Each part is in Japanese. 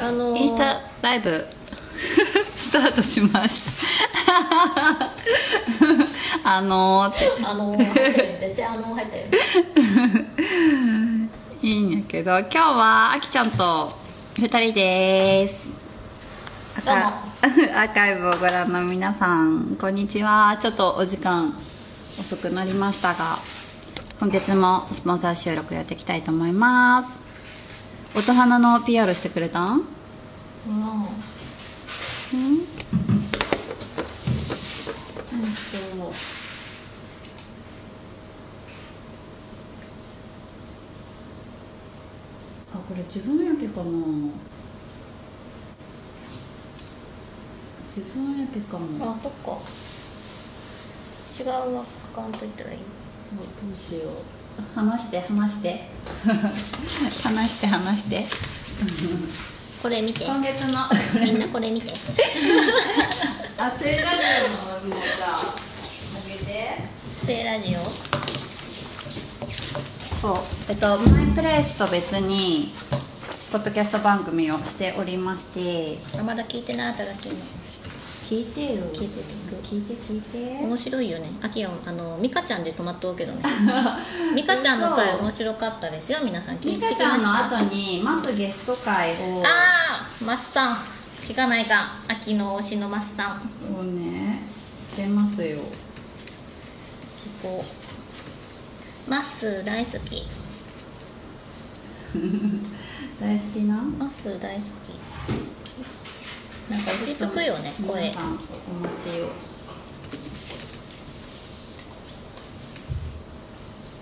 あのーインスタライブ。スタートしました。あのーって。あのー絶対あのー入ったよ いいんやけど今日はあきちゃんと2人です。アーカイブをご覧の皆さんこんにちは。ちょっとお時間遅くなりましたが今月もスポンサー収録やっていきたいと思います音花の PR してくれた？んうん。うんあこれ自分やけかな。自分やけかもあそっか。違うアカウント行ったらいい。どうしよう話して話して。話して 話して。これ見て。今月の。みんなこれ見て。あセイラジオのもじゃああげて。聖ラジオ？そう。えっとマイプレイスと別にポッドキャスト番組をしておりまして。あまだ聞いてない新しいの聞いてよ。聞いて聞く。聞いて聞いて。面白いよね。あきよあのミカちゃんで止まっとうけどね。ミカちゃんの回面白かったですよ。皆さん聞いミカちゃんの後にマスゲスト会を。ああマッサン。聞かないか秋の推しのマッサン。をね。してますよ。聞こう。マッスー大好き。大好きな？マッスー大好きなんか落ち着くよね声。お待ちを。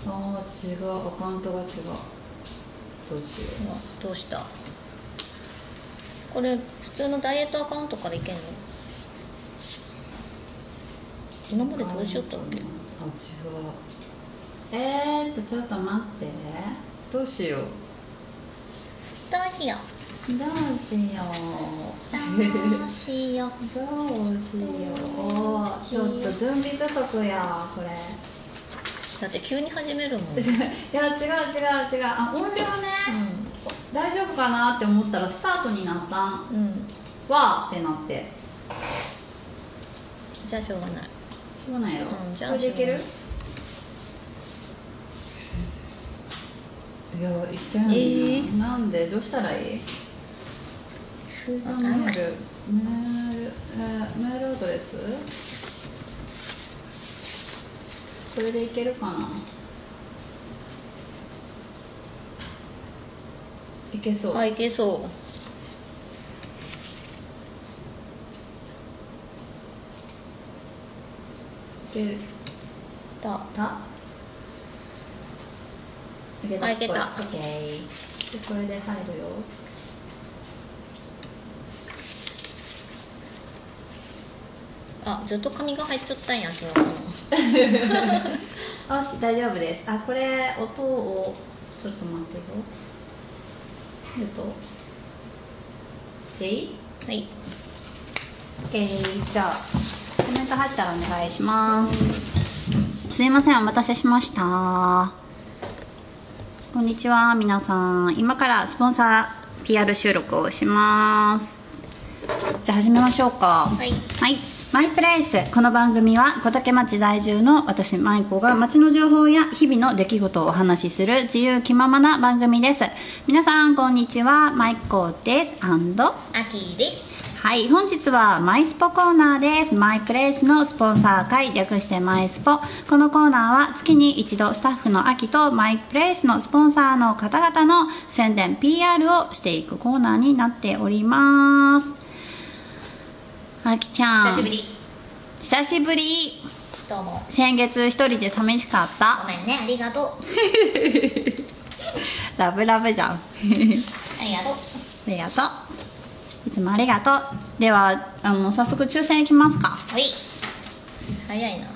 ああ違う。アカウントが違う。どうしよう。わどうした？これ普通のダイエットアカウントからいけんの？今までどうしよったっけ？あ違う。えーっとちょっと待って。どうしよう。どうしよどうしよう。どうしよう。うどうしようちょっと準備不足やこれ。だって急に始めるもん、うん、いや違う違う違うあ音量ね、大丈夫かなって思ったらスタートになったん。うん。わーってなって。じゃあしょうがない。しょうがないやろ、うんじゃあこれでいける？しい。やいけんな、えー？なんで？どうしたらいい？メールメール、えメールアドレスこれでいけるかないけそう、あいけそいけうだたいけあいけたオッケーでこれで入るよあずっと髪が入っちゃったんや昨日。よし大丈夫です。あこれ音をちょっと待ってよ。えっとでいいはい。OK じゃあコメント入ったらお願いします。すいませんお待たせしました。こんにちは皆さん。今からスポンサー PR 収録をします。じゃあ始めましょうか。はい。はい。マイプレイス。この番組は小竹町在住の私、舞子が町の情報や日々の出来事をお話しする自由気ままな番組です。皆さん、こんにちは。舞子です。アンド。秋ですはい、本日はマイスポコーナーです。マイプレイスのスポンサー会、略してマイスポ。このコーナーは月に一度スタッフの秋とマイプレイスのスポンサーの方々の宣伝、PR をしていくコーナーになっております。秋ちゃん。久しぶり。久しぶり。どうも。先月一人で寂しかっごためんね。ありがとう。ラブラブじゃん。あ ありがとう。りがとう。いつもありがとう。ではあの早速抽選いきますか。はい。早いな。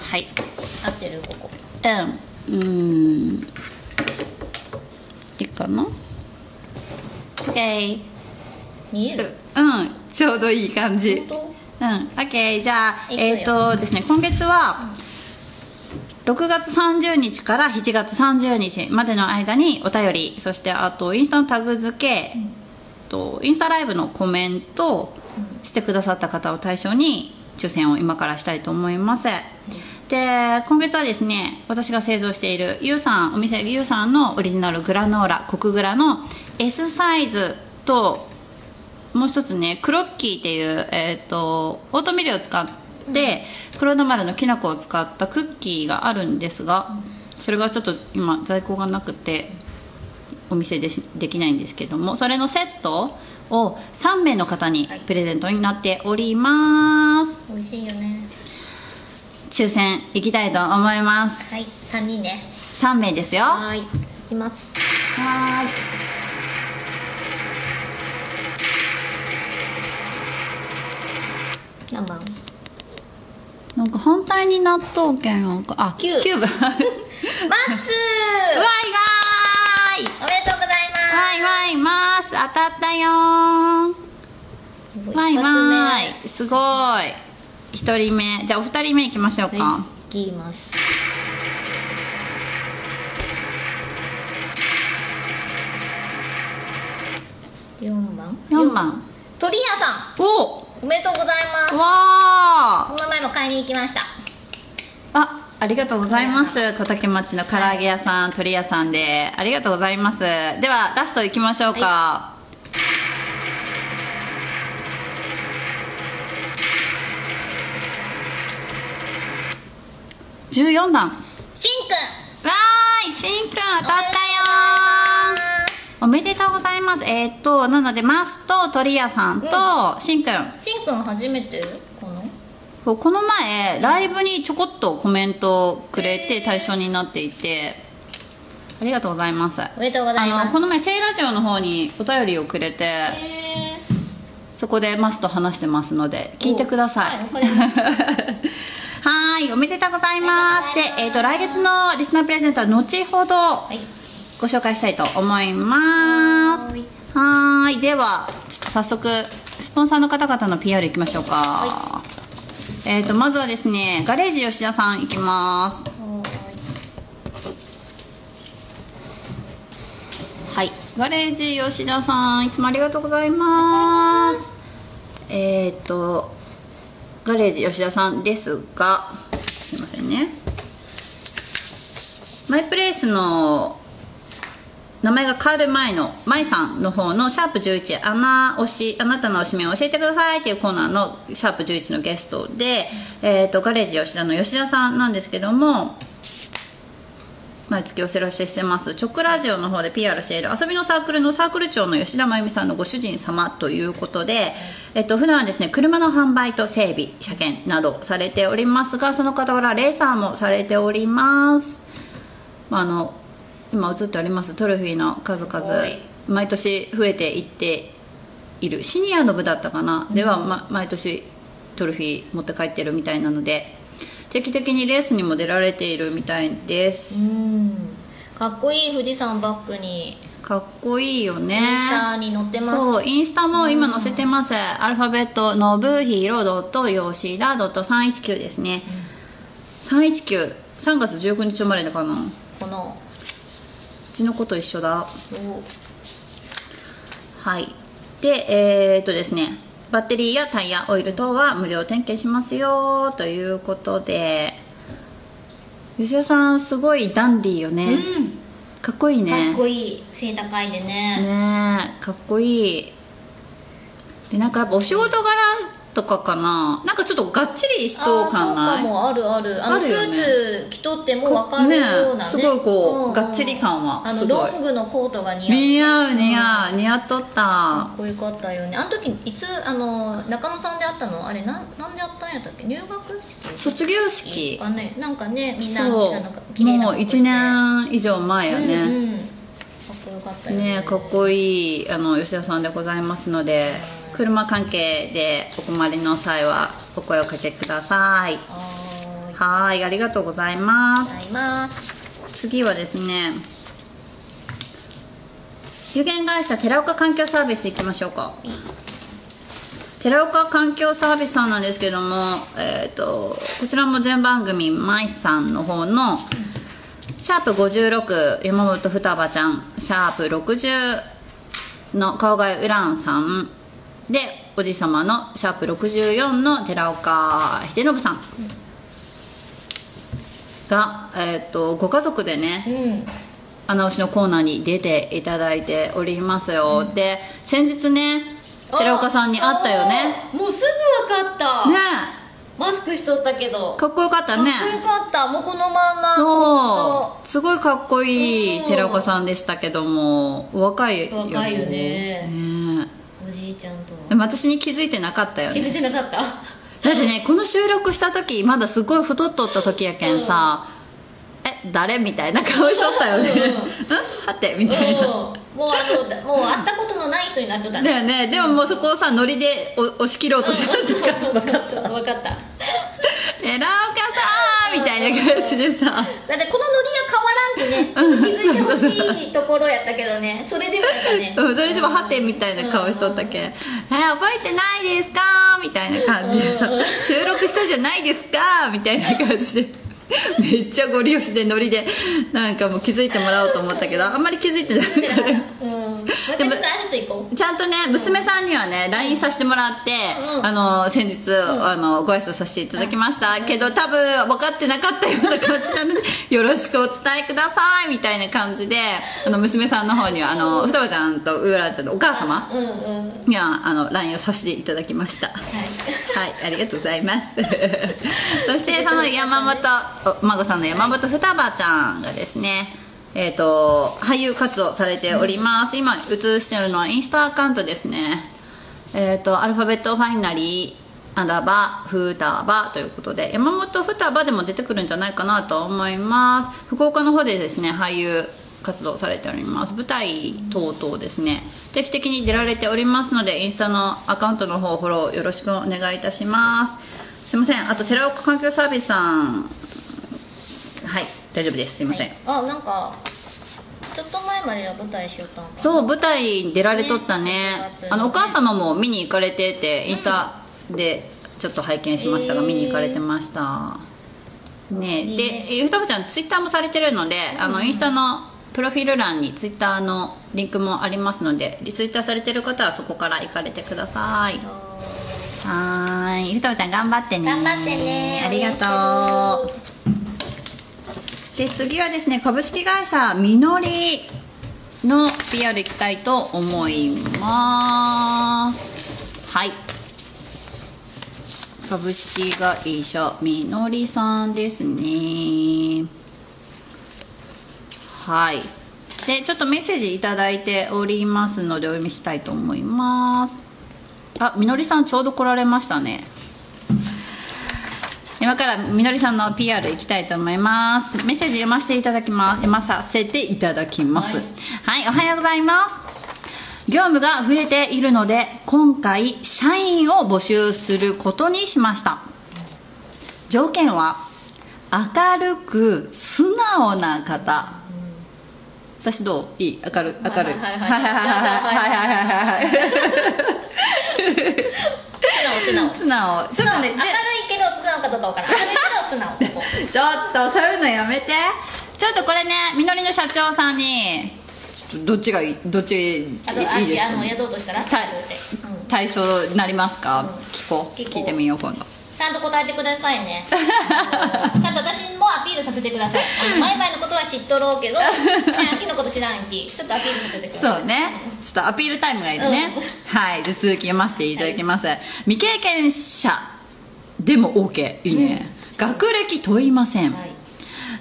はい。合ってる？ここ。うん。うーん。いいかな？OK 見える？うんちょうどいい感じ。本うん。OK じゃあえっ、とですね今月は6月30日から7月30日までの間にお便りそしてあとインスタのタグ付け、とインスタライブのコメントしてくださった方を対象に抽選を今からしたいと思います、で今月はですね私が製造しているユウさんお店ユウさんのオリジナルグラノーラコクグラの S サイズともう一つねクロッキーっていう、えー、とオートミールを使って、黒田丸のきな粉を使ったクッキーがあるんですが、それがちょっと今在庫がなくてお見せでしできないんですけどもそれのセットを3名の方にプレゼントになっております。美味しいよね。抽選いきたいと思います。はい。3人ね3名ですよ。はい。いきます。ーい何番？なんか反対に納豆券をあキュー。キューブ。わいわマッスー！ーいおめでとうございます。わいわいます当たったよ。ーわい。わいすごい。一人目。じゃあお二人目いきましょうか、はい、いきます。4番？4番。鳥屋さおん。おめでとうございます。わあこの前も買いに行きました。あありがとうございます。小竹町の唐揚げ屋さん鳥屋さんで。ありがとうございます。ではラストいきましょうか、14番。わしんくん。ーいしんくん当たったよーおめでとうございます。えー、っとなのでマスと鳥屋さんとしん。くん。しんくん初めてこの？そうこの前ライブにちょこっとコメントをくれて対象になっていて。ありがとうございます。おめでとうございます。あのこの前聖ラジオの方にお便りをくれてえそこでマスと話してますので聞いてください。はい おめでとうございます。で、えー、と来月のリスナープレゼントは後ほど。はいご紹介したいと思います。はーい。はーい。ではちょっと早速スポンサーの方々の PR いきましょうか、はえー、とまずはですねガレージ吉田さんいきます。はい。ガレージ吉田さんいつもありがとうございます。えっ、とガレージ吉田さんですがすいませんね。マイプレイスの名前が変わる前のマイさんの方のシャープ11あな推しあなたの推し名を教えてくださいっていうコーナーのシャープ11のゲストで、えー、とガレージ吉田の吉田さんなんですけども毎月お知らせしてます。チョクラジオの方で PR している遊びのサークルのサークル長の吉田真由美さんのご主人様ということで、えっと普段はですね車の販売と整備車検などされておりますがその傍らレーサーもされております、ま、あの今映っておりますトロフィーの数々。はい。毎年増えていっている。シニアの部だったかな、では、ま、毎年トロフィー持って帰ってるみたいなので定期的にレースにも出られているみたいです、うん。かっこいい富士山バックにかっこいいよね。インスタに載ってます。そうインスタも今載せてます、アルファベットのブーヒーロドットヨシダドット319ですね、3193月19日生まれだかな？うこのちの子と一緒だ。おはい。でえー、っとですね。バッテリーやタイヤオイル等は無料点検しますよということで。吉田さんすごいダンディーよね、うん。かっこいいね。かっこいい。背高いでね。ねえかっこいい。でなんかやっぱお仕事柄とかかな。なんかちょっとがっちりしとう感ない？かも。あるある。あのあるよね。スーツ着とっても分かるようなね。ねすごいこうんがっちり感はあのすごい。ロングのコートが似合う。似合う似う。合う似合っとっかったこよかったよね。あの時いつあの中野さんで会ったの？あれなんなんで会ったんやったっけ？入学式？卒業式？かねなんかねみんなそう。もうな服して。1年以上前やうんね、うん。かっこよかったよね。ねかっこいいあの吉田さんでございますので車関係でお困りの際はお声をかけください。はーい。はいありがとうございます。次はですね有限会社寺岡環境サービス行きましょうか。寺岡環境サービスさんなんですけども、えー、とこちらも全番組マイさんの方のシャープ56山本双葉ちゃんシャープ60の川越ウランさんでおじさまのシャープ64の寺岡秀信さん。が、えー、とご家族でね、うん。穴押しのコーナーに出ていただいておりますよ、で先日ね寺岡さんに会ったよね。あもうすぐ分かった。ね。マスクしとったけど。えかっこよかったね。かっこよかった。もうこのまんま。すごいかっこいいうん。寺岡さんでしたけどもお若いよ若いよね。ねおじいちゃんとえでも私に気づいてなかったよね。気づいてなかった。だってね この収録した時まだすごい太っとった時やけんさ、え誰？みたいな顔しとったよね。うん。うん？はて？みたいな。うん。もうあのもう会ったことのない人になっちゃった。だよね。でももうそこをさノリでお押し切ろうとしましたから分かった分かった。だ寺岡さんみたいな感じでさ。ってこのノリは変わらんってね気づいてほしいところやったけどねそれでもやったね。うんそれでも「はて」みたいな顔しとったけ。ん「え覚えてないですか?」みたいな感じでさ。うん「収録したじゃないですか?」みたいな感じで。めっちゃゴリ押しでノリでなんかもう気づいてもらおうと思ったけどあんまり気づいてなかった。ねうん もう一回ちゃんとね娘さんにはね LINE させてもらって、うん。あの先日、あのご挨拶させていただきました、けど多分分かってなかったような感じなので よろしくお伝えくださいみたいな感じであの娘さんの方にはあの双葉ちゃんとうららちゃんのお母様にはあの LINE をさせていただきました。はい。はい、ありがとうございます。そしてその山本お孫さんの山本双葉ちゃんがですねえー、と俳優活動されております、今映してるのはインスタアカウントですね。えっ、とアルファベットファイナリーアダバフータバということで山本双葉でも出てくるんじゃないかなと思います。福岡の方でですね俳優活動されております。舞台等々ですね。定期的に出られておりますのでインスタのアカウントの方フォローよろしくお願いいたします。すいません。あと寺岡環境サービスさん。はい。大丈夫です。すいません、あなんかちょっと前までは舞台しよったんそう舞台に出られとったね。ねあのお母様も見に行かれててインスタでちょっと拝見しましたが、へー。見に行かれてました。ねいいね。でゆたばちゃんツイッターもされてるので、あのインスタのプロフィール欄にツイッターのリンクもありますのでリツイッターされてる方はそこから行かれてください。はーい。ゆたばちゃん頑張ってね。頑張ってね。ありがとうで次はですね株式会社みのりの PR いきたいと思います。はい。株式会社みのりさんですね。はい。でちょっとメッセージいただいておりますのでお読みしたいと思います。あみのりさんちょうど来られましたね。今からみのりさんの PR いきたいと思います。メッセージ読ませていただきます。読まさせていただきます。はい、おはようございます。業務が増えているので今回社員を募集することにしました。条件は明るく素直な方。私どう？いい？明る明るいはいはい。はいはいはいはいはいはい素直素直。素直。ちょっとね明るいけど素直かどうかわからん。明るいけど素直。ちょっとそういうのやめて。ちょっとこれねみのりの社長さんに。ちょっとどっちがいい？どっちいい？ですかあの宿うとしたら対象になりますか、うん。聞こう。聞こう。聞いてみよう今度ちゃんと答えてくださいね。ちゃんと私もアピールさせてください。前々のことは知っとろうけど、ね、秋のこと知らんきちょっとアピールさせてください。そうね。ちょっとアピールタイムがいるね、はい。で続き読ませていただきます、未経験者でも OK いいね、学歴問いません、はい。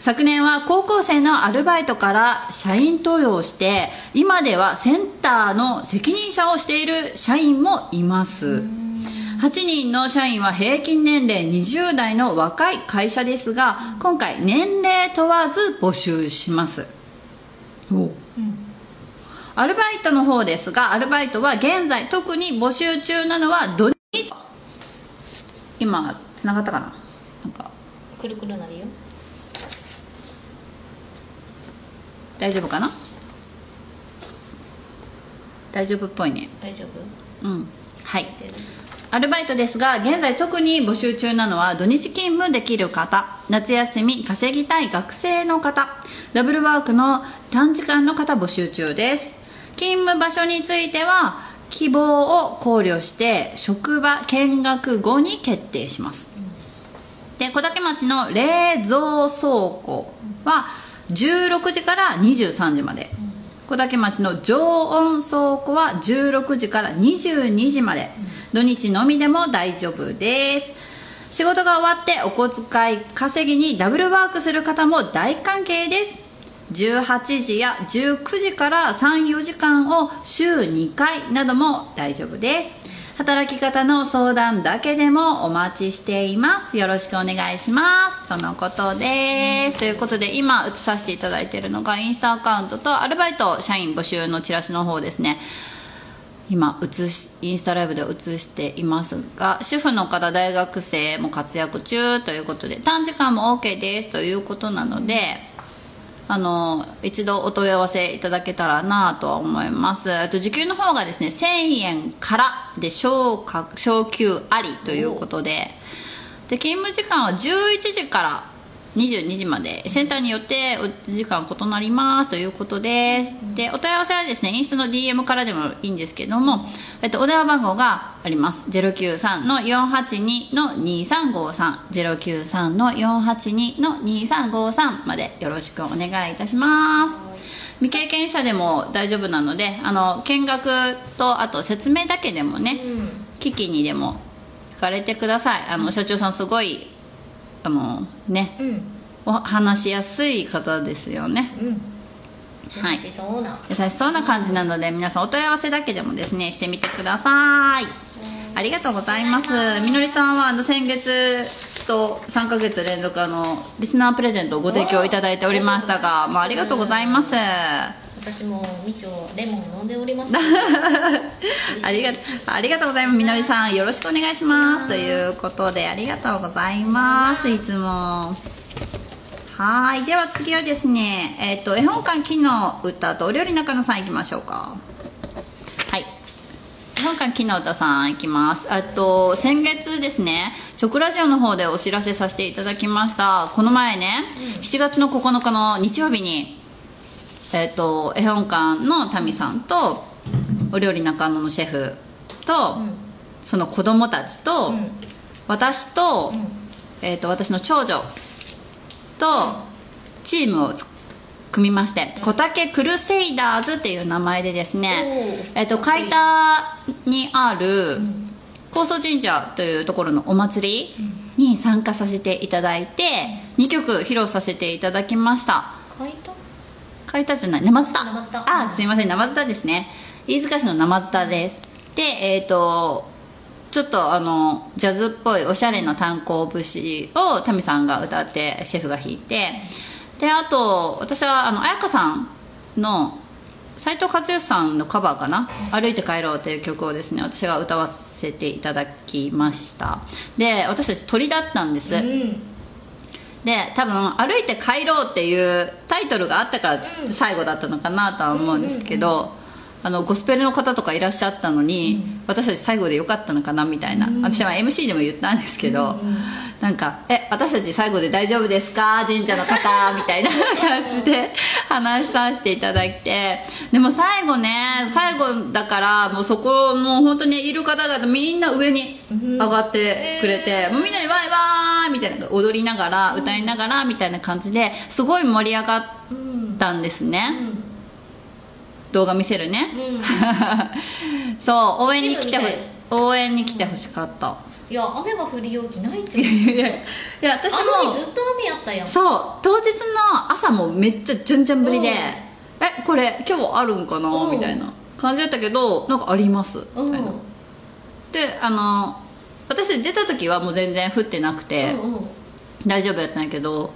昨年は高校生のアルバイトから社員登用して今ではセンターの責任者をしている社員もいます8人の社員は平均年齢20代の若い会社ですが今回年齢問わず募集します。アルバイトの方ですがアルバイトは現在特に募集中なのは土日。今つながったかな？なんか。くるくるなるよ。大丈夫かな？大丈夫っぽいね。大丈夫？うん。はいアルバイトですが現在特に募集中なのは土日勤務できる方夏休み稼ぎたい学生の方ダブルワークの短時間の方募集中です。勤務場所については希望を考慮して職場見学後に決定します。で小竹町の冷蔵倉庫は16時から23時まで。小竹町の常温倉庫は16時から22時まで。土日のみでも大丈夫です。仕事が終わってお小遣い稼ぎにダブルワークする方も大歓迎です。18時や19時から34時間を週2回なども大丈夫です。働き方の相談だけでもお待ちしています。よろしくお願いします。とのことです、ということで今映させていただいているのがインスタアカウントとアルバイト社員募集のチラシの方ですね。今映しインスタライブで映していますが主婦の方大学生も活躍中ということで短時間も OK ですということなのであの一度お問い合わせいただけたらなとは思います。あと時給の方がですね1000円からで昇格昇給ありということで。で勤務時間は11時から22時まで。センターによってお時間異なりますということです。でお問い合わせはですねインスタの DM からでもいいんですけども、えっと、お電話番号があります。093の482の2353 093の482の2353まで。よろしくお願いいたします。未経験者でも大丈夫なのであの見学とあと説明だけでもね、うん。機器にでも行かれてください。あの社長さんすごいあのねうん。お話しやすい方ですよね。うん。はい。優しそうな。優しそうな感じなので皆さんお問い合わせだけでもですねしてみてください。ありがとうございます。みのりさんはあの先月と3ヶ月連続あのリスナープレゼントをご提供いただいておりましたが、まあ、ありがとうございます私もみちょレモン飲んでおります。ありがありがとうございます。みのりさんよろしくお願いします。ということでありがとうございます。いつも。はい。では次はですねえっ、と絵本館木の歌とお料理中野さん行きましょうか。はい。絵本館木の歌さん行きます。あと先月ですね直ラジオの方でお知らせさせていただきました。この前ね、7月の9日の日曜日にえっ、と絵本館のタミさんとお料理中野のシェフと、うん。その子供たちと、うん。私と,、うん。えー、と私の長女とチームをつ組みまして小竹クルセイダーズっていう名前でですね、えー、と海田にあるん。高祖神社というところのお祭りに参加させていただいて2曲披露させていただきました書いた海田じゃない？生津田生津田あすいません。生津田ですね。飯塚市の生津田です。でえっ、とちょっとあのジャズっぽいおしゃれな炭鉱節をタミさんが歌ってシェフが弾いて。であと私はあの彩香さんの斉藤和義さんのカバーかな「歩いて帰ろう」っていう曲をですね私が歌わせていただきました。で私たち鳥だったんです、うんで多分「歩いて帰ろう」っていうタイトルがあったからうん。最後だったのかなとは思うんですけど、あのゴスペルの方とかいらっしゃったのに、私たち最後でよかったのかなみたいな、私は MC でも言ったんですけど、なんか「え私たち最後で大丈夫ですか？神社の方」みたいな 感じで話させていただいて。でも最後ね最後だからもうそこもう本当にいる方々みんな上に上がってくれて、もうみんなでワイワーイみたいな踊りながら歌いながらみたいな感じですごい盛り上がっうんたんですね、うん動画見せるね、うん。そう応援に来て応援に来てほしかった。いや雨が降りようきないんじゃん。いやいや私も日ずっと雨やったやん。そう当日の朝もめっちゃじゃんじゃんぶりで「うん。えこれ今日あるんかな?」うん。みたいな。感じだったけどなんかあります。みうん。たいな。であの私出た時はもう全然降ってなくてうんうん。大丈夫やったんやけど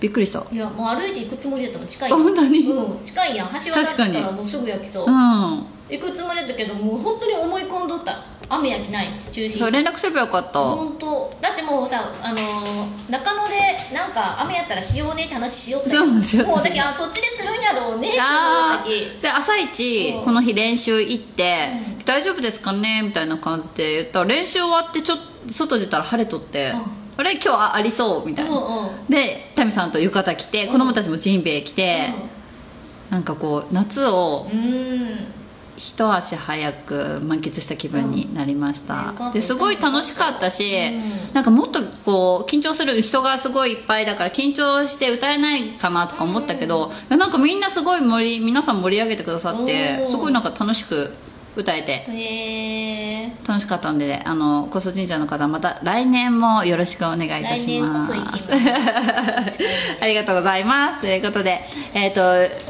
びっくりした。いやもう歩いて行くつもりだったもん。近い。本当に？うん、近いやん。橋渡ったらに。もうすぐ焼きそう、うん。行くつもりだったけどもう本当に思い込んどった。雨やきないし中止。そう連絡すればよかった。本当。だってもうさあのー中野でなんか雨やったらしようねって話しよったけどそうしよもうだけあそっちでするんやろうねって思あったきー。で朝一うん。この日練習行って「大丈夫ですかね?」みたいな感じで言ったら練習終わってちょっと外出たら晴れとって。うん「あれ今日あありそう」みたいな。うんうん。でタミさんと浴衣着て子供たちもジンベエ着てなんかこう夏をうん。うん一足早く満喫した気分になりました、うん。ですごい楽しかったし、うん。なんかもっとこう緊張する人がすごいいっぱいだから緊張して歌えないかなとか思ったけど、いやなんかみんなすごい盛り皆さん盛り上げてくださってすごいなんか楽しく歌えて。へえ楽しかったんであの小須神社の方また来年もよろしくお願いいたします。ありがとうございます。ということで、えっと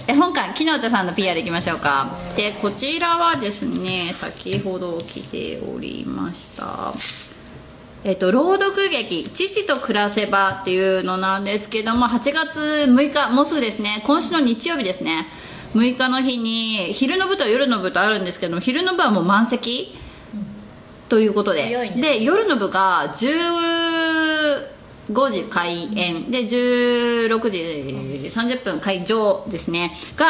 絵本館木の歌さんの PR いきましょうか。でこちらはですね先ほど来ておりました。えっと朗読劇「父と暮らせば」っていうのなんですけども8月6日もうすぐですね今週の日曜日ですね6日の日に昼の部と夜の部とあるんですけども昼の部はもう満席ということで、で夜の部が15時開演。で16時30分会場ですね。が、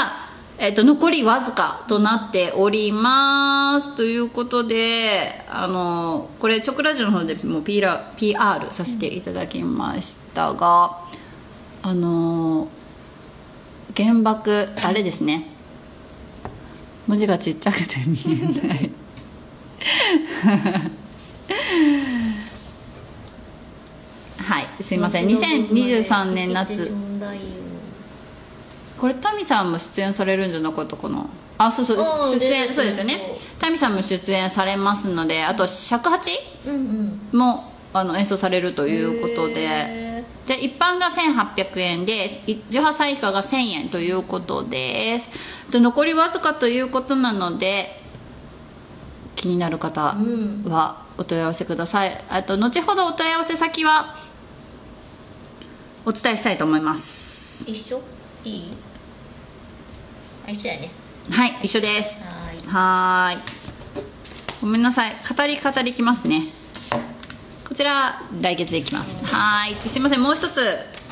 えっと残りわずかとなっておりますということであのこれ直ラジオの方でも PR, PR させていただきましたがあの原爆あれですね。文字がちっちゃくて見えない。はいすいません。2023年夏。これタミさんも出演されるんじゃなかったかな？あそうそううん出演でそうですよね。タミさんも出演されますのであと尺八うんうん。もあの演奏されるということで。へで一般が1800円でい18歳以下が1000円ということです。で残りわずかということなので気になる方うんはお問い合わせください。あと後ほどお問い合わせ先はお伝えしたいと思います。一緒？いい？あ一緒やね。はい一緒です。はーい。ごめんなさい。語り語りいきますね。こちら来月でいきます。はい。すいません。もう一つ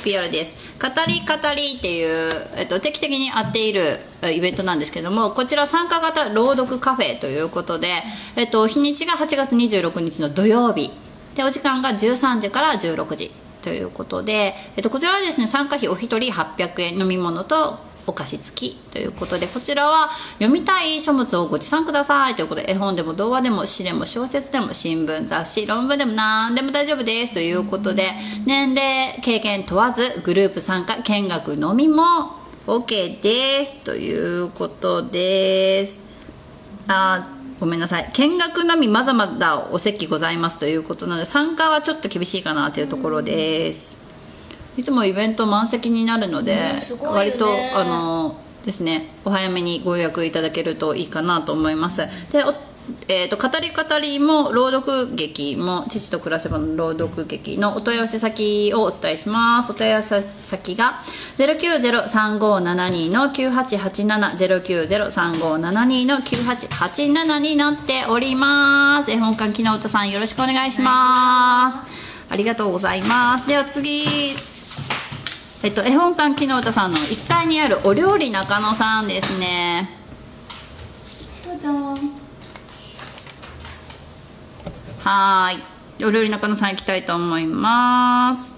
PR です。語り語りっていう、えっと、定期的に会っているイベントなんですけどもこちら参加型朗読カフェということで、えっと、日にちが8月26日の土曜日。でお時間が13時から16時ということで、えっと、こちらはですね参加費お一人800円飲み物とお菓子付きということでこちらは読みたい書物をご持参くださいということで絵本でも童話でも詩でも小説でも新聞雑誌論文でも何でも大丈夫ですということで年齢経験問わずグループ参加見学のみも OK ですということです。あごめんなさい。見学のみまだまだお席ございますということなので参加はちょっと厳しいかなというところです。いつもイベント満席になるので、うん割とあのですねお早めにご予約いただけるといいかなと思います。でおえー、と語り語りも朗読劇も父と暮らせばの朗読劇のお問い合わせ先をお伝えします。お問い合わせ先が090-3572の9887 090-3572の9887になっております。絵本館木の歌さんよろしくお願いします。ありがとうございます。では次えっと、絵本館木の歌さんの1階にあるお料理中野さんですね。どうぞはーい。お料理中野さん行きたいと思います。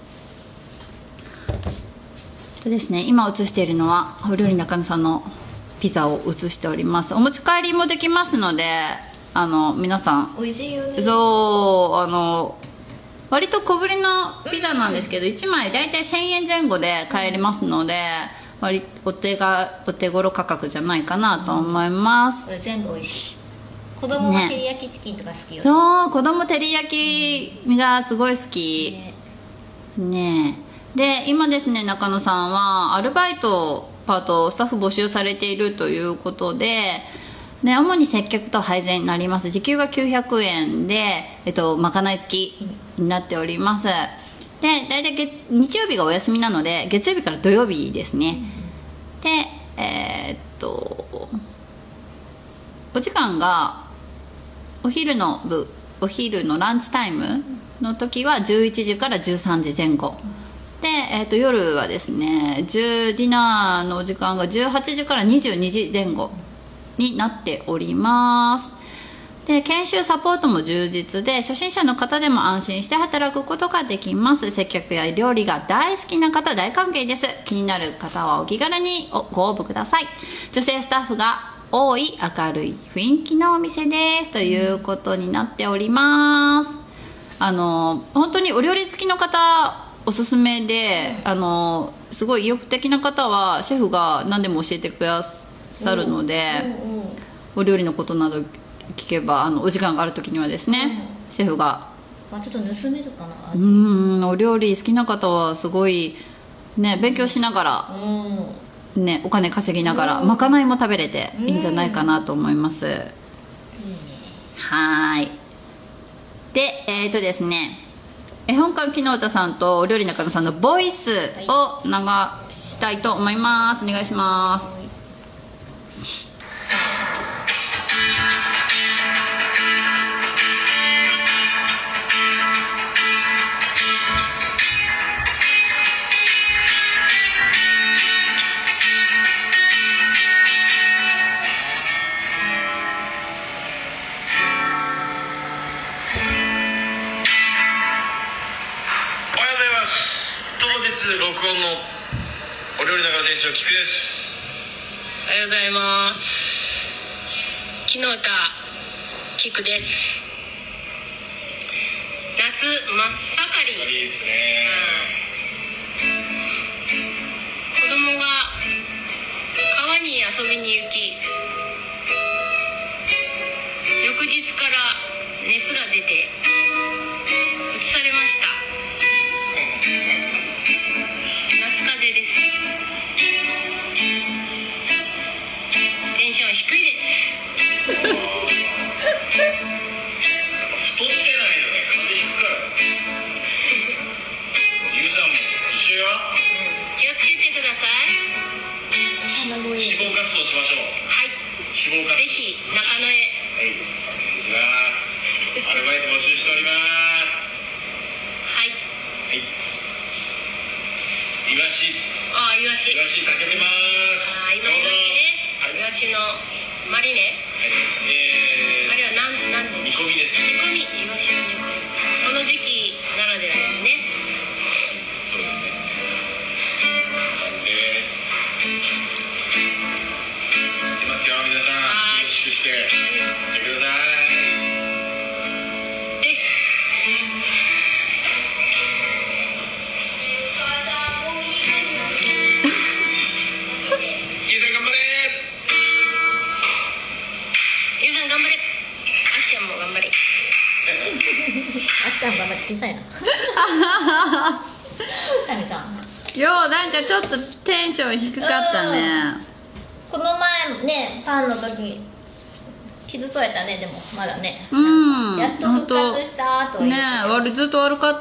とですね今映しているのはお料理中野さんのピザを映しております。お持ち帰りもできますのであの皆さん。美味しいよね。そうあの割と小ぶりのピザなんですけど、1枚大体1000円前後で買えますので割お手がお手頃価格じゃないかなと思います、これ全部美味しい。子供は照り焼きチキンとか好きよね。そう子供照り焼きがすごい好き。ね。ね。えで今ですね中野さんはアルバイトパートスタッフ募集されているということでで主に接客と配膳になります。時給が900円で、えっと、まかない付きになっております。で大体月日曜日がお休みなので月曜日から土曜日ですね。でえーっとお時間がお昼の部お昼のランチタイムの時は11時から13時前後。で、えー、と夜はですね10ディナーの時間が18時から22時前後。になっております。で研修サポートも充実で初心者の方でも安心して働くことができます。接客や料理が大好きな方大歓迎です。気になる方はお気軽にご応募ください。女性スタッフが多い明るい雰囲気のお店です。ということになっております。あの本当にお料理好きの方おすすめであのすごい意欲的な方はシェフが何でも教えてくださるので、お料理のことなど聞けばあのお時間がある時にはですね、シェフがまあ、ちょっと盗めるかなう味んお料理好きな方はすごいね勉強しながらうん。ねお金稼ぎながら、うん。まかないも食べれていいんじゃないかなと思います、はーいでえっ、とですね絵本館木の歌さんとお料理中野さんのボイスを流したいと思います。お願いしますおはようございます当日録音のお料理中の店長菊ですおはようございます。木の歌、キクです。夏真っ盛り。いいですね子供が川に遊びに行き、翌日から熱が出て、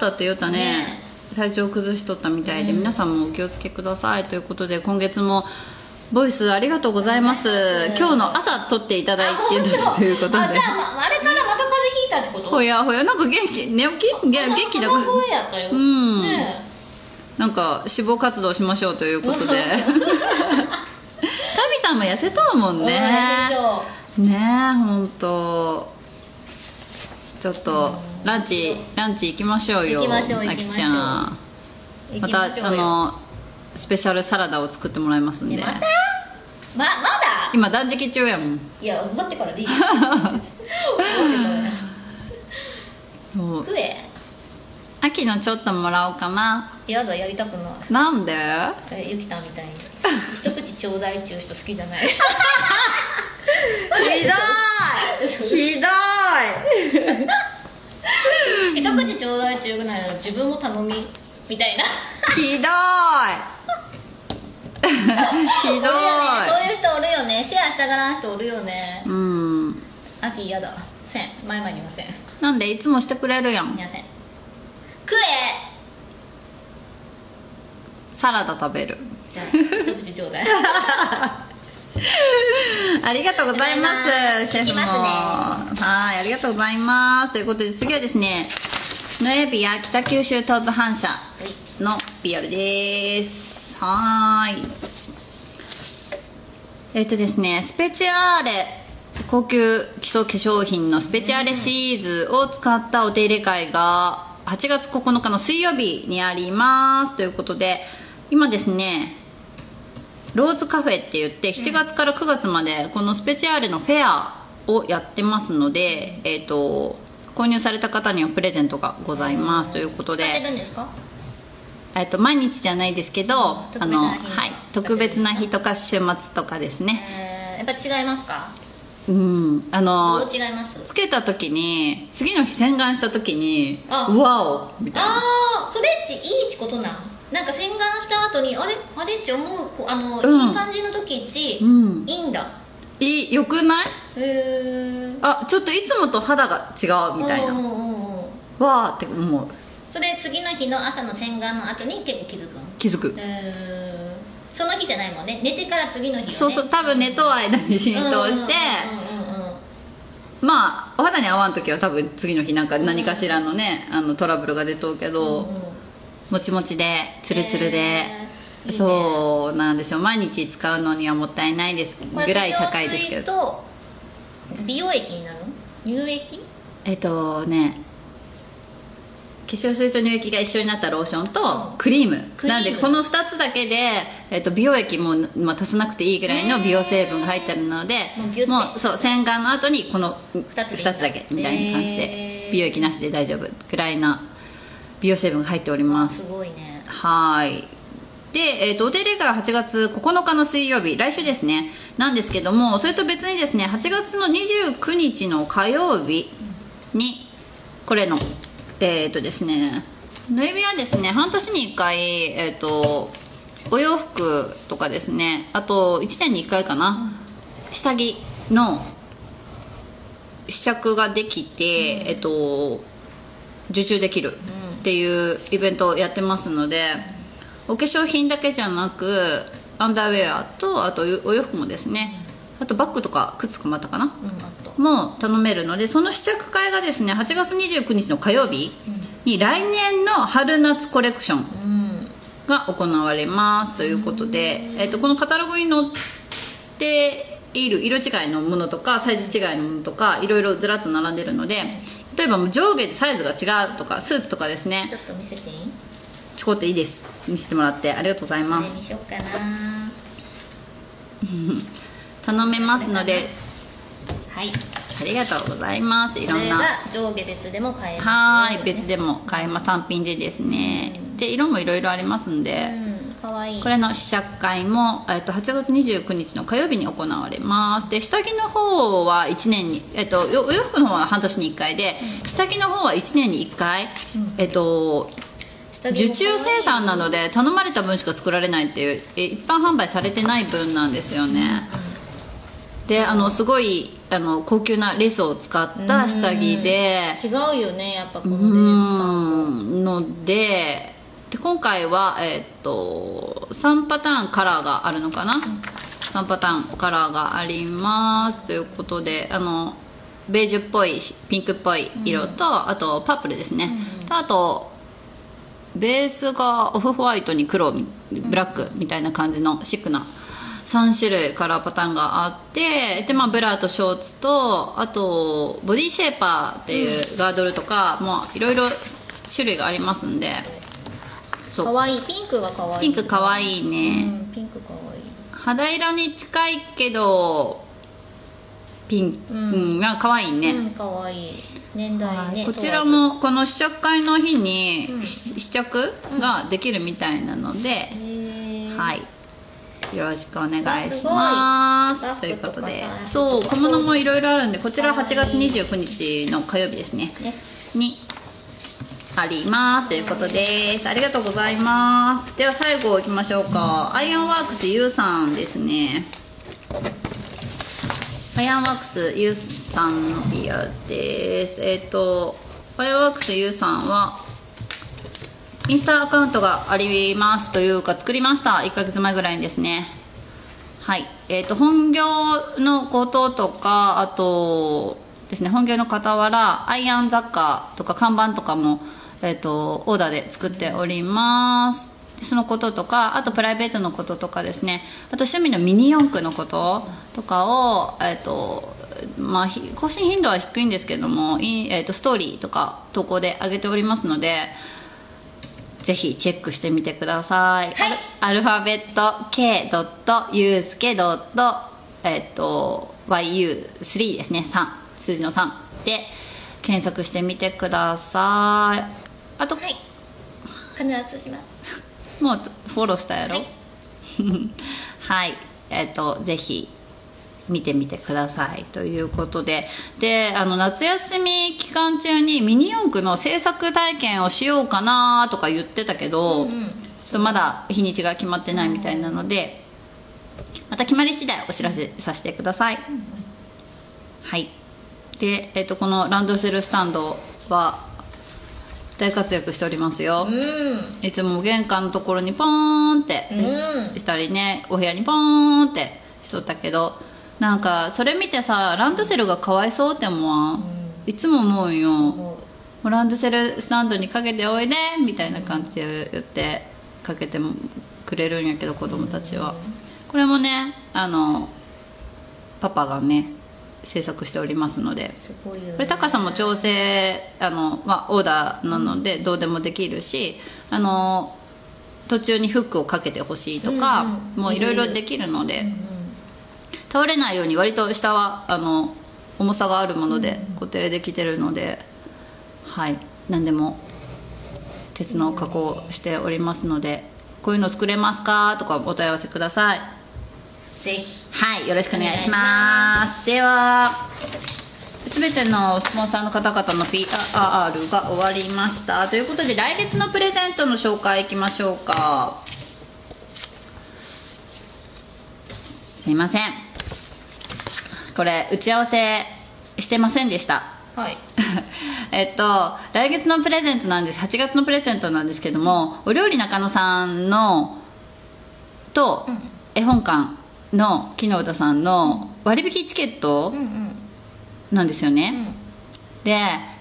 ったって言ったね。ね体調崩しとったみたいで、皆さんもお気をつけください。ということで今月もボイスありがとうございます。うん今日の朝撮っていただいているということで。あじゃあ、ま、あれからまた風邪ひいたってこと？ほやほや。なんか元気？寝起き？元元気だ鼻声やったよ。うん。ねなんか脂肪活動しましょうということで。タミさんも痩せたもんえねねえ本当ちょっとランチランチ行きましょうよ行きましょきちゃん。行またきましょう。よあのスペシャルサラダを作ってもらいますんで、ねまた？ままだ？今断食中やもん。いや待ってからでいい 食え。秋のちょっともらおうかな。やだやりたくない。なんで？えゆきたんみたいに。一口ちょうだいっちゅう人好きじゃない。ひどい。ひど 一口ちょうだいっうぐらいなら自分も頼みみたいな。いひどい。ひどい。ねそういう人おるよね。シェアしたがらん人おるよね。うん。秋嫌だ。せん。前々にません。なんで？いつもしてくれるやん。やせん。食え。サラダ食べる。じゃあ一口ちょうだい ありがとうございます。シェフも。行きますはいありがとうございます。ということで次はですねノエビア北九州東部反射のビオルです。はーい。えっとですねスペチアーレ高級基礎化粧品のスペチアーレシリーズを使ったお手入れ会が8月9日の水曜日にあります。ということで今ですねローズカフェって言って7月から9月までこのスペチアーレのフェアをやってますので、えっと購入された方にはプレゼントがございます。ということで使ってるんですか？えっと毎日じゃないですけど、特別なあのはい特別な日とか週末とかですね。えーやっぱ違いますか？うんあどのう違います？つけた時に次の日洗顔した時にわおみたいな。ああそれっちいいっちことなん？なんか洗顔した後にあれ？あれ？っち思うこあの、うん。いい感じの時っち、うん。いいんだ。いい？よくない？へえあちょっといつもと肌が違うみたいな。うんうんうんうん。わーって思う。それ次の日の朝の洗顔の後に結構気づくの？気づく。その日じゃないもんね。寝てから次の日よね。そうそう。多分寝と間に浸透して。うんうんうんうんまあお肌に合わん時は多分次の日なんか何かしらのねあのトラブルが出とうけど、うんうんもちもちでツルツルで、へーいいね。そうなんですよ。毎日使うのにはもったいないですぐらい高いですけど。美容液になるの？乳液？えっとね化粧水と乳液が一緒になったローションとクリーム、なんでこの2つだけで、えっと、美容液も、まあ、足さなくていいぐらいの美容成分が入ってるのでもうそう洗顔の後にこの二つでいい2つだ。けみたいな感じへでー。美容液なしで大丈夫ぐらいな美容成分が入っております。すごいね。はい。で、えー、とお手入れ会は8月9日の水曜日。来週ですね。なんですけどもそれと別にですね8月の29日の火曜日にこれのえっ、とですね縫い目はですね半年に1回えっ、とお洋服とかですねあと1年に1回かな、下着の試着ができて、えっと受注できるっていうイベントをやってますのでお化粧品だけじゃなくアンダーウェアとあとお洋服もですねあとバッグとか靴とかもあったかなうんも頼めるのでその試着会がですね8月29日の火曜日に来年の春夏コレクションうん。が行われますということで、えっとこのカタログに載っている色違いのものとかサイズ違いのものとかいろいろずらっと並んでるので例えばもう上下でサイズが違うとかスーツとかですね。ちょっと見せていい？ちょこっといいです。見せてもらって。ありがとうございこれにますしよっかな。頼めますので。はい。ありがとうございます。いろんな。上下別でも買えます。はーい別でも買えます。単品でですね。で色もいろいろありますんで、うんかわい。いこれの試着会も、えっと、8月29日の火曜日に行われます。で下着の方は1年に、えっと、おお洋服の方は半年に1回で下着の方は1年に1回、えっと受注生産なので頼まれた分しか作られないっていうえ一般販売されてない分なんですよね。であのすごいあの高級なレースを使った下着で。違うよねやっぱこのうレースのでで今回は、えーっと3パターンカラーがあるのかな、3パターンカラーがあります。ということであのベージュっぽいしピンクっぽい色と、あとパープルですね、とあとベースがオフホワイトに黒みブラックみたいな感じのシックな3種類カラーパターンがあってで、まあ、ブラとショーツとあとボディシェーパーっていうガードルとか、もういろいろ種類がありますんでそう。かわい。いピンクがかわい。いピンクかわいいね、うんピンクかわい。い肌色に近いけどピンク、ううん。んなんかかわいいね、うんかわい。い年代ね。こちらもこの試着会の日にし試着ができるみたいなので、へー。はい。よろしくお願いします。すということで。そう小物もいろいろあるんでこちら8月29日の火曜日ですね。ね。にあります。ということです。ありがとうございます。では最後いきましょうか。アイアンワークス U さんですね。アイアンワークス U さんのビアです。えっ、とアイアンワークス U さんはインスタアカウントがありますというか作りました。1ヶ月前ぐらいにですね。はい。えー、と本業のこととかあとですね本業の傍らアイアン雑貨とか看板とかも、えー、とオーダーで作っております。でそのこととかあとプライベートのこととかですね。あと趣味のミニ四駆のこととかをえっ、とまあひ更新頻度は低いんですけどもい、えー、とストーリーとか投稿で上げておりますのでぜひチェックしてみてください、はい。アルファベット K. ゆうすけえっと YU3 ですね。3数字の3で検索してみてくださいあと、はい。必ずします。もうフォローしたやろ？はい。はい、えっ、とぜひ見てみてくださいということで。であの夏休み期間中にミニ四駆の制作体験をしようかなとか言ってたけど、うんうん。ちょっとまだ日にちが決まってないみたいなのでまた決まり次第お知らせさせてください、はい。で、えっとこのランドセルスタンドは大活躍しておりますよ、うん。いつも玄関のところにポーンって。うん。したりねお部屋にポーンって。しとったけどなんかそれ見てさランドセルがかわいそうって思わん、いつも思うよ。う。ランドセルスタンドにかけておいでみたいな感じで言ってかけてもくれるんやけど子供たちは。これもねあのパパがね制作しておりますので。これ高さも調整あの、まあ、オーダーなのでどうでもできるしあの途中にフックをかけてほしいとか、うんうん。もういろいろできるので、うん倒れないように割と下はあの重さがあるもので固定できてるので、はい。何でも鉄の加工しておりますのでこういうの作れますか？とかお問い合わせくださいぜひ。はいよろしくお願いします。では全てのスポンサーの方々の PR が終わりました。ということで来月のプレゼントの紹介いきましょうか。すいません。これ打ち合わせしてませんでした。はい。えっと来月のプレゼントなんです。8月のプレゼントなんですけどもお料理中野さんのと、うん。絵本館の木の歌さんの割引チケットうんうんなんですよね、で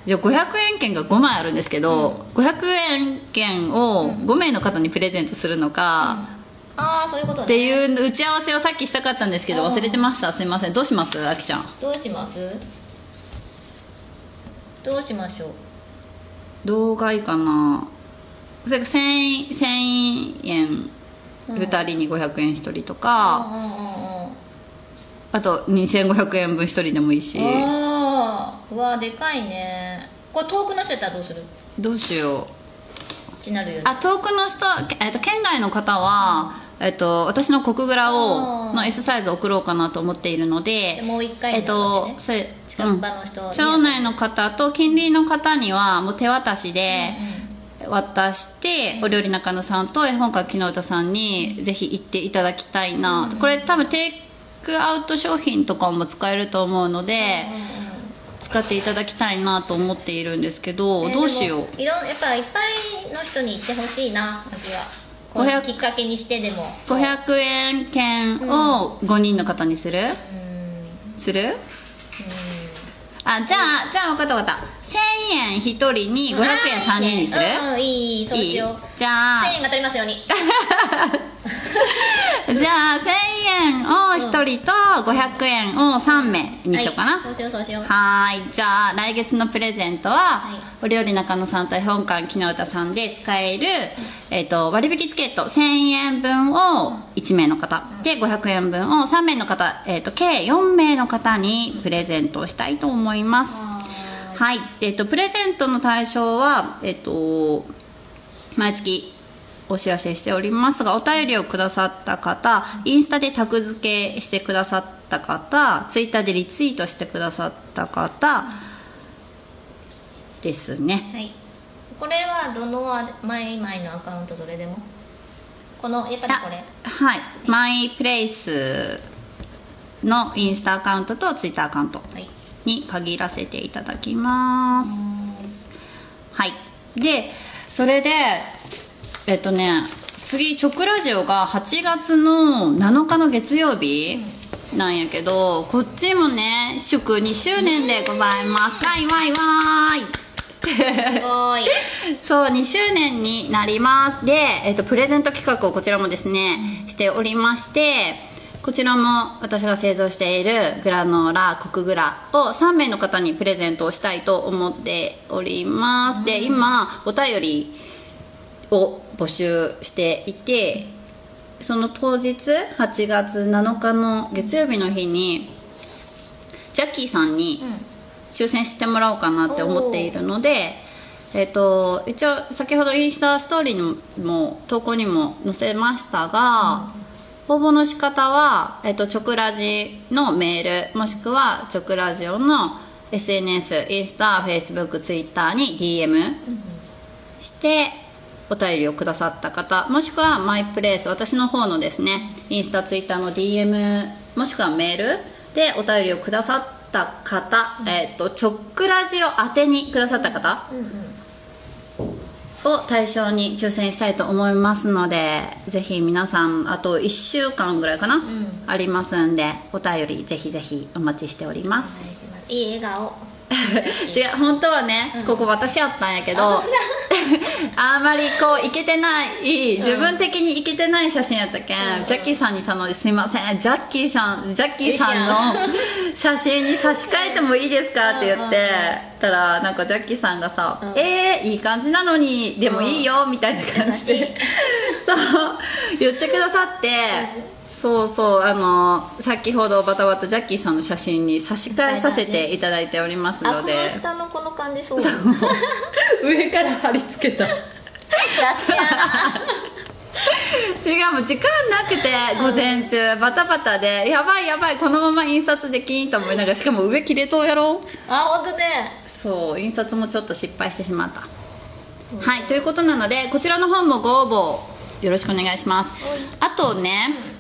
じゃあ500円券が5枚あるんですけど、500円券を5名の方にプレゼントするのか、ああそういうことね。っていう打ち合わせをさっきしたかったんですけど忘れてました。すいません。どうします？あきちゃん。どうします？どうしましょう？どうがいいかな。それか1000 1000円2人に500円1人とか、うんうんうんうん。あと2500円分1人でもいいし。ああうわでかいね。これ遠くの人やったらどうする？どうしよう。ちなるよね。あ遠くの人、えっと県外の方は、えっと私の国蔵をあー。の S サイズ送ろうかなと思っているのででもう一回えっとそれ近場の人うん町内の方と近隣の方にはもう手渡しで渡して、お料理中野さんと絵本館木の歌さんにぜひ行っていただきたいな、これ多分テイクアウト商品とかも使えると思うので、使っていただきたいなと思っているんですけど、ねどうしよう？いろんやっぱいっぱいの人に行ってほしいな私は。こ500のきっかけにしてでも。500円券を5人の方にする、うん。する？あじゃあじゃあ分かった分かった。1000円1人に500円3人にする、うんうんいいそうしよう。じゃあ。1000円が取りますように。じゃあ1000円を1人と500円を3名にしようかな、はいそうしようそうしよう。はーい。じゃあ来月のプレゼントは、はい。お料理中野さんと絵本館木の歌さんで使える、えっと割引チケット1000円分を1名の方、で500円分を3名の方、えっと計4名の方にプレゼントをしたいと思いますはい、えっとプレゼントの対象はえっと毎月お知らせしておりますがお便りをくださった方インスタでタグ付けしてくださった方ツイッターでリツイートしてくださった方ですね。はい。これはどのマイマイのアカウントどれでも？このやっぱりこれ。あはい。マイプレイスのインスタアカウントとツイッターアカウント。はいに限らせていただきます。はい。でそれでえっとね次直ラジオが8月の7日の月曜日なんやけどこっちもね祝2周年でございます。わいわいわーい。すごい。そう2周年になります。で、えっとプレゼント企画をこちらもですねしておりましてこちらも私が製造しているグラノーラコクグラを3名の方にプレゼントをしたいと思っております。で今お便りを募集していてその当日8月7日の月曜日の日にジャッキーさんに抽選してもらおうかなって思っているので、えっと一応先ほどインスタストーリーにも投稿にも載せましたが、応募の仕方は、えっと直ラジのメールもしくは直ラジオの SNS インスタフェイスブックツイッターに DM してお便りをくださった方もしくはマイプレイス私の方のですねインスタツイッターの DM もしくはメールでお便りをくださった方、えっと直ラジオ宛てにくださった方を対象に抽選したいと思いますのでぜひ皆さんあと1週間ぐらいかな、ありますんでお便りぜひぜひお待ちしております。いい笑顔 違う本当はね、ここ私やったんやけど あんまりこういけてない自分的にいけてない写真やったけん、ジャッキーさんに頼んで「すいませんジャッキーさんジャッキーさんの写真に差し替えてもいいですか?」って言ってたらなんかジャッキーさんがさ「えー、いい感じなのにでもいいよ」みたいな感じで そう言ってくださって。そうそうあの先ほどバタバタジャッキーさんの写真に差し替えさせていただいておりますので。の下のこの感じそう。上から貼り付けた。違うもう時間なくて午前中。バタバタでやばいやばいこのまま印刷できんと思いながらしかも上切れとうやろあ本当ね。そう印刷もちょっと失敗してしまった。はいということなのでこちらの方もご応募よろしくお願いします。あとね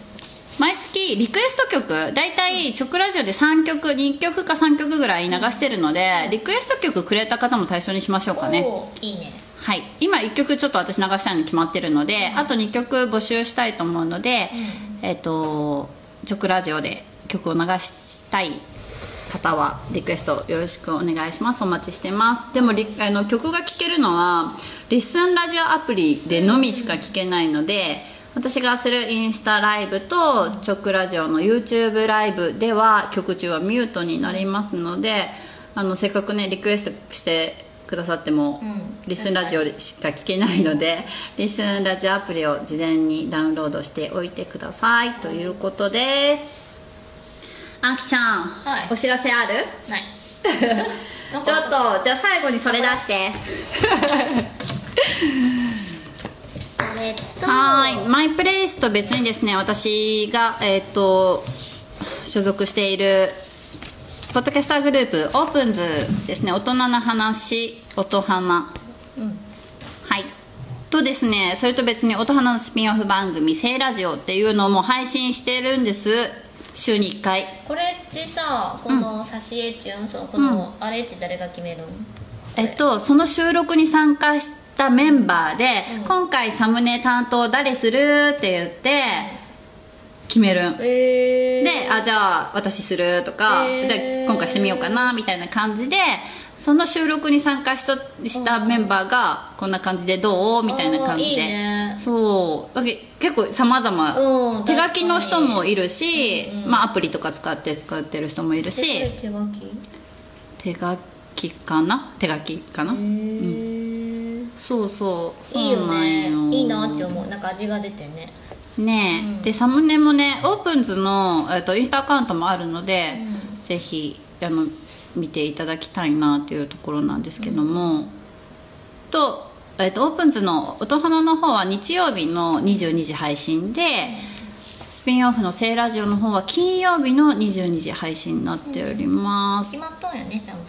毎月リクエスト曲大体直ラジオで3曲2曲か3曲ぐらい流してるのでリクエスト曲くれた方も対象にしましょうかね。おーいいね。はい。今1曲ちょっと私流したいの決まってるので、あと2曲募集したいと思うので、えっ、と直ラジオで曲を流したい方はリクエストよろしくお願いします。お待ちしてます。でもリあの曲が聴けるのはリッスンラジオアプリでのみしか聴けないので私がするインスタライブと直ラジオの YouTube ライブでは曲中はミュートになりますのであのせっかくねリクエストしてくださっても、うんリスンラジオでしか聞けないのでリスンラジオアプリを事前にダウンロードしておいてください。ということです。あきちゃん、はい。お知らせある？ない。ちょっとじゃあ最後にそれ出してえっと。はい。マイプレイスと別にですね私がえっ、と所属しているポッドキャスターグループオープンズですね大人の話音花うん。はい。とですねそれと別に音花のスピンオフ番組「聖ラジオ」っていうのも配信してるんです。週に1回。これっちさこの差し絵ちゅんそのこの、あれっち誰が決めるんえっとその収録に参加したメンバーで、今回サムネ担当誰するって言って決める。んえであじゃあ私するとか、へー。じゃあ今回してみようかなみたいな感じでその収録に参加したしたメンバーがこんな感じでどうみたいな感じで。ね。そう。結構様々、うん手書きの人もいるし、うんうん。まあ、アプリとか使って使ってる人もいるし。手書き？手書きかな？手書きかな、へえそうそうそう。いいよね。よいいなって思う。なんか味が出てね。ねえ、うん。でサムネもねオープンズの、えっとインスタアカウントもあるので、うん。ぜひあの見ていただきたいなっていうところなんですけども、と,、えっとオープンズの音花の方は日曜日の22時配信で、スピンオフの「聖ラジオ」の方は金曜日の22時配信になっております、決まっとんやねちゃんと。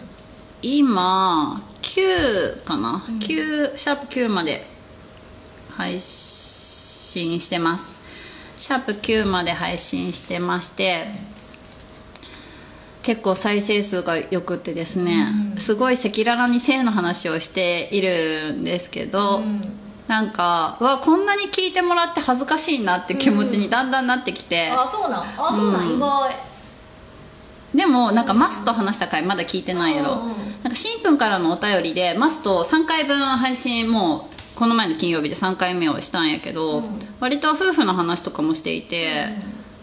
今9かな、9シャープ9まで配信してます。シャープ9まで配信してまして結構再生数がよくってですね、すごい赤裸々に性の話をしているんですけど、うん。なんかうわこんなに聞いてもらって恥ずかしいなって気持ちにだんだんなってきて、あそうなん。あそうなん、うん。意外。でもなんかマスと話した回まだ聞いてないやろ、うんうんなんかしんぷんからのお便りでマスと3回分配信もうこの前の金曜日で3回目をしたんやけど、うん。割と夫婦の話とかもしていて、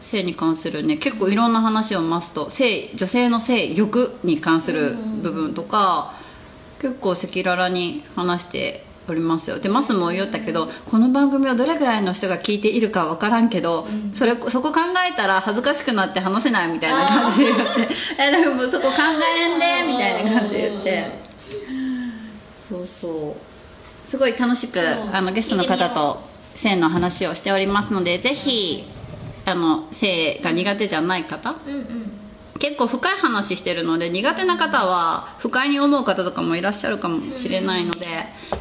性に関するね結構いろんな話をマスと性女性の性欲に関する部分とか、結構赤裸々に話しておりますよ。でマスも言ったけどこの番組をどれぐらいの人が聞いているか分からんけど、それそこ考えたら恥ずかしくなって話せないみたいな感じで言って「えだからもうそこ考えんで」みたいな感じで。言ってそうそう。すごい楽しくんあのゲストの方と性の話をしておりますのでぜひあの性が苦手じゃない方うんうん結構深い話してるので苦手な方は不快に思う方とかもいらっしゃるかもしれないので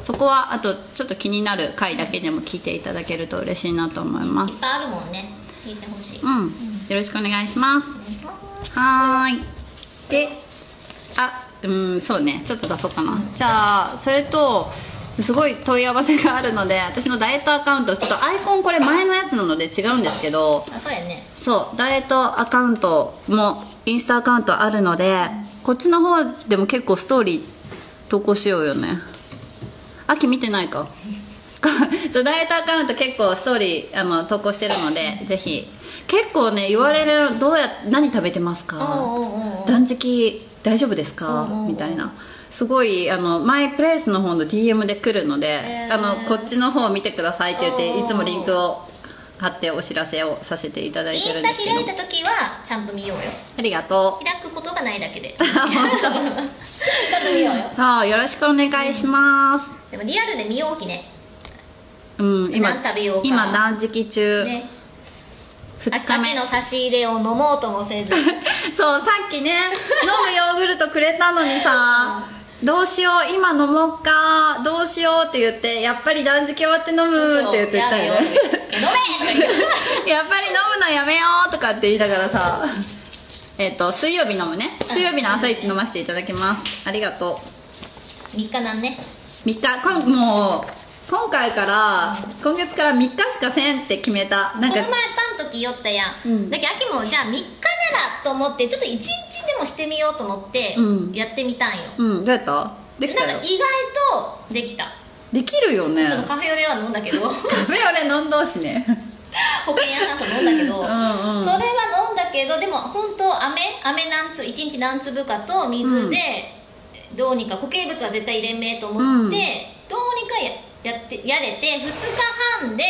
そこはあとちょっと気になる回だけでも聞いていただけると嬉しいなと思います。いっぱいあるもんね。聞いてほしい、うん。よろしくお願いします。はーい。であうんそうね。ちょっと出そうかな、じゃあそれとすごい問い合わせがあるので私のダイエットアカウントちょっとアイコンこれ前のやつなので違うんですけどあそうやね。そうダイエットアカウントもインスタアカウントあるのでこっちの方でも結構ストーリー投稿しようよね。秋見てないか。そうダイエットアカウント結構ストーリーあの投稿してるのでぜひ。結構ね言われるどうや何食べてますか？断食大丈夫ですか？みたいなすごいあのマイプレイスの方の DM で来るので、へー。あのこっちの方を見てくださいって言っていつもリンクを貼ってお知らせをさせていただいインスタてるんですけど。開いた時はちゃんと見ようよ。ありがと開くことがないだけで。ちゃんと見ようよ。うさあよろしくお願いします、でもリアルで見ようきね。うん、今今断食中、ね。2日目。秋の差し入れを飲もうともせず。そうさっきね飲むヨーグルトくれたのにさどうしよう今飲もうか。どうしようって言ってやっぱり断食終わって飲むって言ってたよね。やって やっぱり飲むのやめようとかって言いながらさえっと水曜日飲むね。水曜日の朝一飲ませていただきます。ありがとう。3日なんね。3日？もう今回から今月から3日しかせんって決めた。なんかこの前パンとき寄ったやん、うん。だけど秋もじゃあ3日ならと思ってちょっと1日でもしてみようと思ってうん。やってみたんよ、うん。どうやった？できたよ。なんか意外とできた、できるよね。そのカフェオレは飲んだけど。カフェオレ飲んどうしね。保険屋さんと飲んだけど。うんうんそれは飲んだけどでも本当飴飴何粒1日何粒かと水で、どうにか固形物は絶対入れんめえと思って、うんややってやれて2日半で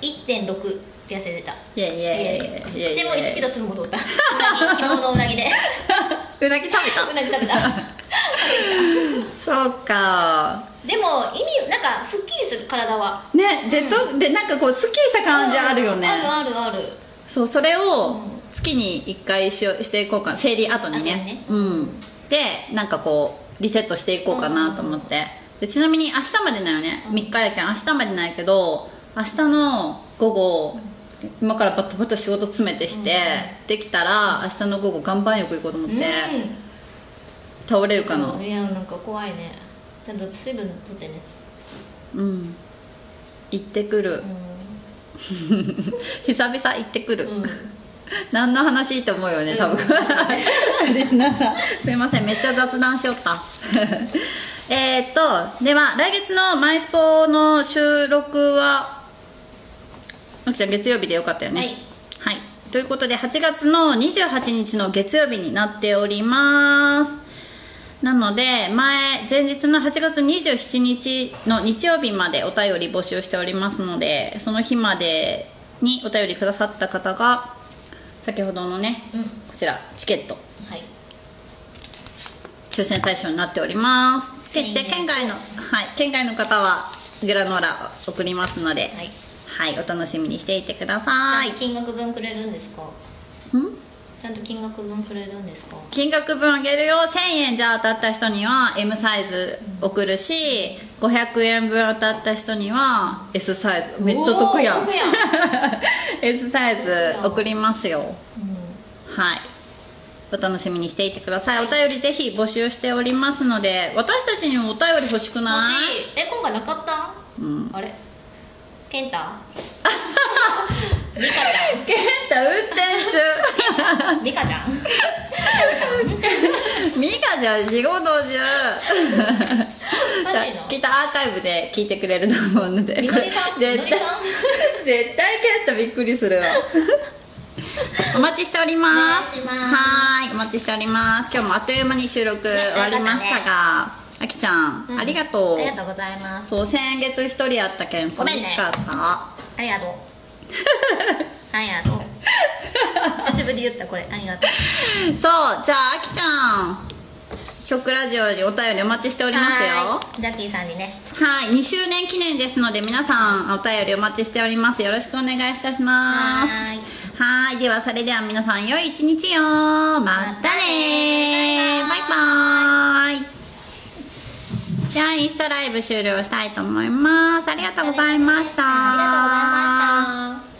1.6痩せてた。イエイイエイイエイイエイでも1キロすぐ戻った。うなぎ昨日のうなぎで。うなぎ食べた？うなぎ食べた。そうか。でも意味なんかすっきりする体は。ねで,、とでなんかこうすっきりした感じあるよね、あるあるある。そうそれをうん。月に1回しよしていこうかな生理後にね。後にね。うん。でなんかこうリセットしていこうかなと思って、でちなみに明日までなんよね、3日やけん明日までなんやけど明日の午後、今からバタバタ仕事詰めてして、できたら明日の午後岩盤浴行こうと思って、倒れるかな。うんいやなんか怖いね。ちゃんと水分取ってね。うん。行ってくる、う 久々行ってくる、何の話って思うよね多分、リスナーさん。すいませんめっちゃ雑談しよったえーっとでは来月のマイスポの収録はあきちゃん月曜日でよかったよね。はい、はい、ということで8月の28日の月曜日になっております。なので前前日の8月27日の日曜日までお便り募集しておりますのでその日までにお便りくださった方が先ほどのねうん。こちらチケット。はい。抽選対象になっておりますでで県外のはい県外の方はグラノーラ送りますのではい。はい、お楽しみにしていてください。金額分くれるんですか？ん？ちゃんと金額分くれるんですか？金額分あげるよ。1000円じゃあ当たった人には M サイズ送るし500円分当たった人には S サイズ。めっちゃ得やん。やん。S サイズ送りますよ。うん。はいお楽しみにしていてください。お便りぜひ募集しておりますので私たちにもお便り欲しく欲ない？しい。え今回なかった？ううん。あれ？ケンタミカち健太運転中。ゃんミカちゃん？ミカちゃん仕事中。きっとアーカイブで聞いてくれると思うので絶対絶対ケンタびっくりするわお待ちしております。はーいお待ちしております。今日もあっという間に収録終わりましたがあきちゃん、うん。ありがとう。ありがとうございます。そう先月一人やったけん寂しかった、ありがとう。ありがとう。久しぶりに言ったこれ。ありがとう。そうじゃああきちゃんショックラジオにお便りお待ちしておりますよ。ジャッキーさんにね。はい、2周年記念ですので皆さんお便りお待ちしております。よろしくお願いいたしますはいではそれでは皆さん良い一日よまたねバイバーイ。じゃあインスタライブ終了したいと思います。ありがとうございました。ありがとうございました。